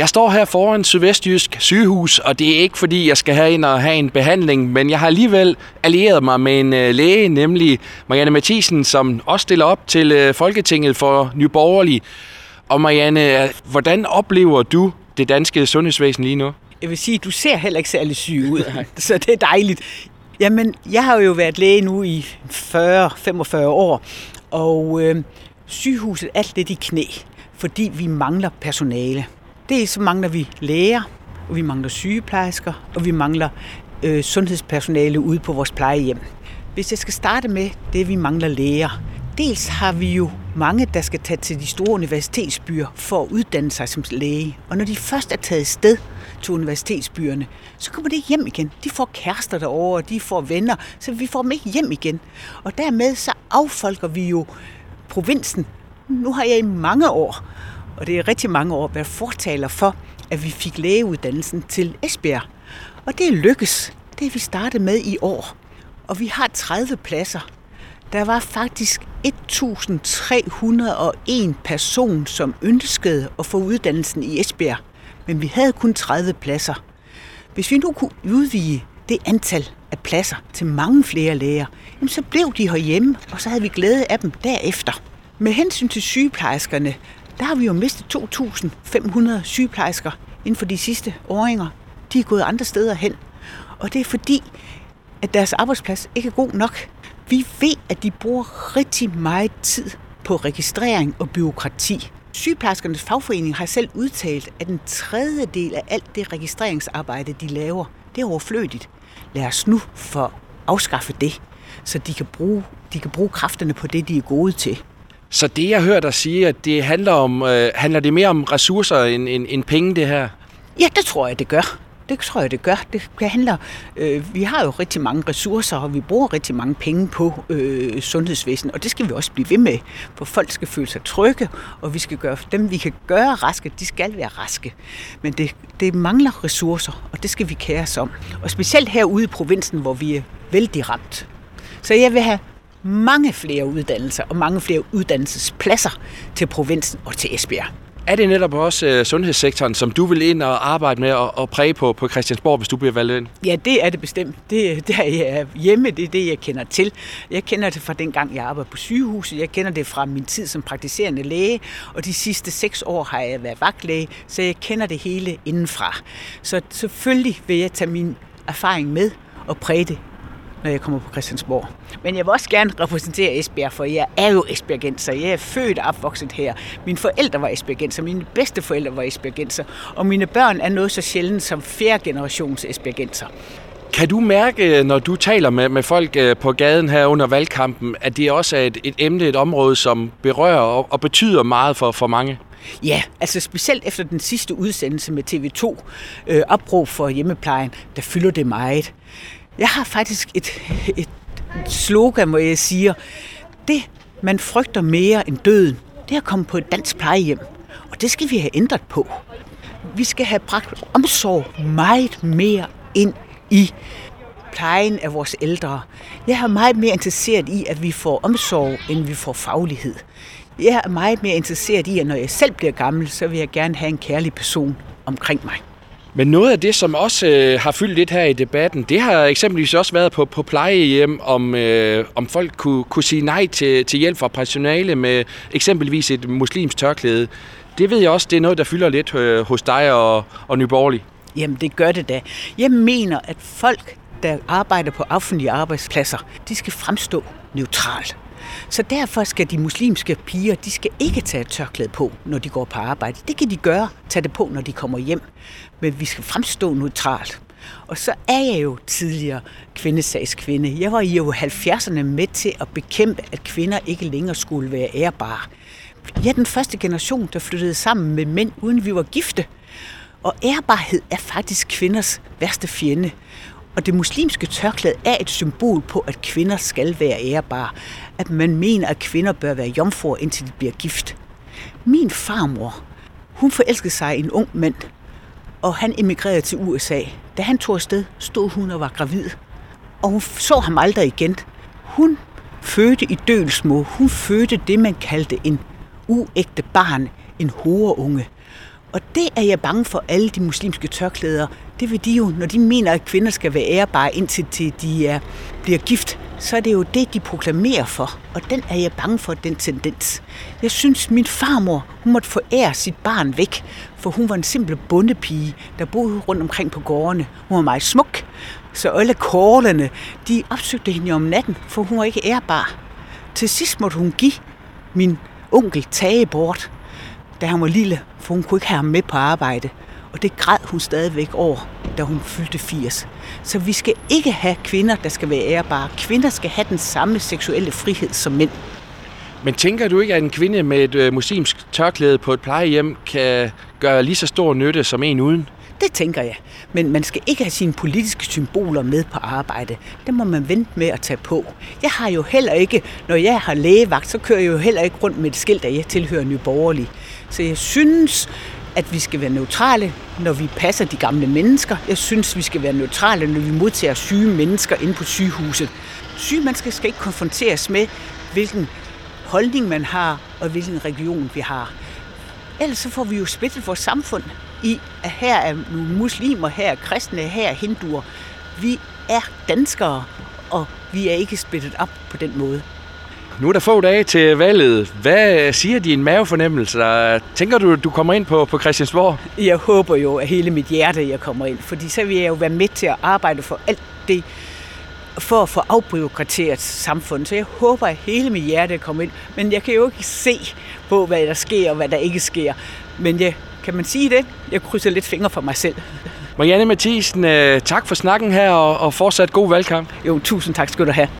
Jeg står her foran Sydvestjysk sygehus, og det er ikke fordi, jeg skal have ind og have en behandling, men jeg har alligevel allieret mig med en øh, læge, nemlig Marianne Mathisen, som også stiller op til øh, Folketinget for Nyborgerlig. Og Marianne, øh, hvordan oplever du det danske sundhedsvæsen lige nu? Jeg vil sige, du ser heller ikke særlig syg ud, så det er dejligt. Jamen, jeg har jo været læge nu i 40-45 år, og øh, sygehuset alt det i knæ, fordi vi mangler personale. Det så mangler vi læger, og vi mangler sygeplejersker, og vi mangler øh, sundhedspersonale ude på vores plejehjem. Hvis jeg skal starte med det, vi mangler læger. Dels har vi jo mange, der skal tage til de store universitetsbyer for at uddanne sig som læge. Og når de først er taget sted til universitetsbyerne, så kommer de ikke hjem igen. De får kærester derovre, og de får venner, så vi får dem ikke hjem igen. Og dermed så affolker vi jo provinsen. Nu har jeg i mange år og det er rigtig mange år, været fortaler for, at vi fik lægeuddannelsen til Esbjerg. Og det er lykkes. Det er vi startet med i år. Og vi har 30 pladser. Der var faktisk 1.301 person, som ønskede at få uddannelsen i Esbjerg. Men vi havde kun 30 pladser. Hvis vi nu kunne udvide det antal af pladser til mange flere læger, så blev de herhjemme, og så havde vi glæde af dem derefter. Med hensyn til sygeplejerskerne, der har vi jo mistet 2.500 sygeplejersker inden for de sidste åringer. De er gået andre steder hen. Og det er fordi, at deres arbejdsplads ikke er god nok. Vi ved, at de bruger rigtig meget tid på registrering og byråkrati. Sygeplejerskernes fagforening har selv udtalt, at en tredjedel af alt det registreringsarbejde, de laver, det er overflødigt. Lad os nu få afskaffe det, så de kan bruge, de kan bruge kræfterne på det, de er gode til. Så det, jeg hører dig sige, at det handler, om, øh, handler det mere om ressourcer end, end, end penge, det her? Ja, det tror jeg, det gør. Det tror jeg, det gør. Det handler, øh, vi har jo rigtig mange ressourcer, og vi bruger rigtig mange penge på øh, sundhedsvæsenet, og det skal vi også blive ved med, for folk skal føle sig trygge, og vi skal gøre dem, vi kan gøre raske, de skal være raske. Men det, det mangler ressourcer, og det skal vi kære os om. Og specielt herude i provinsen, hvor vi er vældig ramt. Så jeg vil have mange flere uddannelser og mange flere uddannelsespladser til provinsen og til Esbjerg. Er det netop også uh, sundhedssektoren, som du vil ind og arbejde med og, og præge på på Christiansborg, hvis du bliver valgt ind? Ja, det er det bestemt. Det, det er jeg hjemme, det er det, jeg kender til. Jeg kender det fra den gang, jeg arbejdede på sygehuset. Jeg kender det fra min tid som praktiserende læge, og de sidste seks år har jeg været vagtlæge, så jeg kender det hele indenfra. Så selvfølgelig vil jeg tage min erfaring med og præge det når jeg kommer på Christiansborg. Men jeg vil også gerne repræsentere Esbjerg, for jeg er jo esbjergenser. Jeg er født og opvokset her. Mine forældre var esbjergenser, mine bedste forældre var esbjergenser, og mine børn er noget så sjældent som fjerde generations esbjergenser. Kan du mærke, når du taler med, med folk øh, på gaden her under valgkampen, at det også er et, et emne, et område, som berører og, og betyder meget for, for mange? Ja, altså specielt efter den sidste udsendelse med TV2, øh, opråb for hjemmeplejen, der fylder det meget. Jeg har faktisk et, et slogan, hvor jeg siger, det man frygter mere end døden, det er at komme på et dansk plejehjem. Og det skal vi have ændret på. Vi skal have bragt omsorg meget mere ind i plejen af vores ældre. Jeg er meget mere interesseret i, at vi får omsorg, end vi får faglighed. Jeg er meget mere interesseret i, at når jeg selv bliver gammel, så vil jeg gerne have en kærlig person omkring mig. Men noget af det, som også øh, har fyldt lidt her i debatten, det har eksempelvis også været på, på plejehjem, om, øh, om folk kunne, kunne sige nej til, til hjælp fra personale med eksempelvis et muslimsk tørklæde. Det ved jeg også, det er noget, der fylder lidt øh, hos dig og, og Nyborgerlig. Jamen, det gør det da. Jeg mener, at folk, der arbejder på offentlige arbejdspladser, de skal fremstå neutral. Så derfor skal de muslimske piger, de skal ikke tage et tørklæde på, når de går på arbejde. Det kan de gøre, tage det på, når de kommer hjem. Men vi skal fremstå neutralt. Og så er jeg jo tidligere kvindesagskvinde. Jeg var i jo 70'erne med til at bekæmpe, at kvinder ikke længere skulle være ærbare. Jeg er den første generation, der flyttede sammen med mænd, uden vi var gifte. Og ærbarhed er faktisk kvinders værste fjende. Og det muslimske tørklæde er et symbol på, at kvinder skal være ærbare. At man mener, at kvinder bør være jomfruer, indtil de bliver gift. Min farmor, hun forelskede sig i en ung mand, og han emigrerede til USA. Da han tog afsted, stod hun og var gravid. Og hun så ham aldrig igen. Hun fødte i dølsmå. Hun fødte det, man kaldte en uægte barn, en horeunge. Og det er jeg bange for alle de muslimske tørklæder. Det vil de jo, når de mener, at kvinder skal være ærbare indtil til de er, øh, bliver gift, så er det jo det, de proklamerer for. Og den er jeg bange for, den tendens. Jeg synes, min farmor, hun måtte forære sit barn væk, for hun var en simpel bondepige, der boede rundt omkring på gårdene. Hun var meget smuk, så alle kårlerne, de opsøgte hende om natten, for hun var ikke ærbar. Til sidst måtte hun give min onkel Tage bort, da han var lille, for hun kunne ikke have ham med på arbejde. Og det græd hun stadigvæk over, da hun fyldte 80. Så vi skal ikke have kvinder, der skal være ærbare. Kvinder skal have den samme seksuelle frihed som mænd. Men tænker du ikke, at en kvinde med et øh, muslimsk tørklæde på et plejehjem kan gøre lige så stor nytte som en uden? Det tænker jeg. Men man skal ikke have sine politiske symboler med på arbejde. Det må man vente med at tage på. Jeg har jo heller ikke, når jeg har lægevagt, så kører jeg jo heller ikke rundt med et skilt, at jeg tilhører Nye Borgerlige. Så jeg synes, at vi skal være neutrale, når vi passer de gamle mennesker. Jeg synes, vi skal være neutrale, når vi modtager syge mennesker ind på sygehuset. Syge mennesker skal ikke konfronteres med, hvilken holdning man har, og hvilken region vi har. Ellers så får vi jo splittet vores samfund i, at her er muslimer, her er kristne, her er hinduer. Vi er danskere, og vi er ikke splittet op på den måde. Nu er der få dage til valget. Hvad siger din mavefornemmelse? Tænker du, du kommer ind på, på Christiansborg? Jeg håber jo af hele mit hjerte, jeg kommer ind, fordi så vil jeg jo være med til at arbejde for alt det, for at få afbyråkrateret samfundet. Så jeg håber at hele mit hjerte, kommer ind. Men jeg kan jo ikke se på, hvad der sker og hvad der ikke sker. Men jeg, kan man sige det? Jeg krydser lidt fingre for mig selv. Marianne Mathisen, øh, tak for snakken her, og fortsat god valgkamp. Jo, tusind tak skal du have.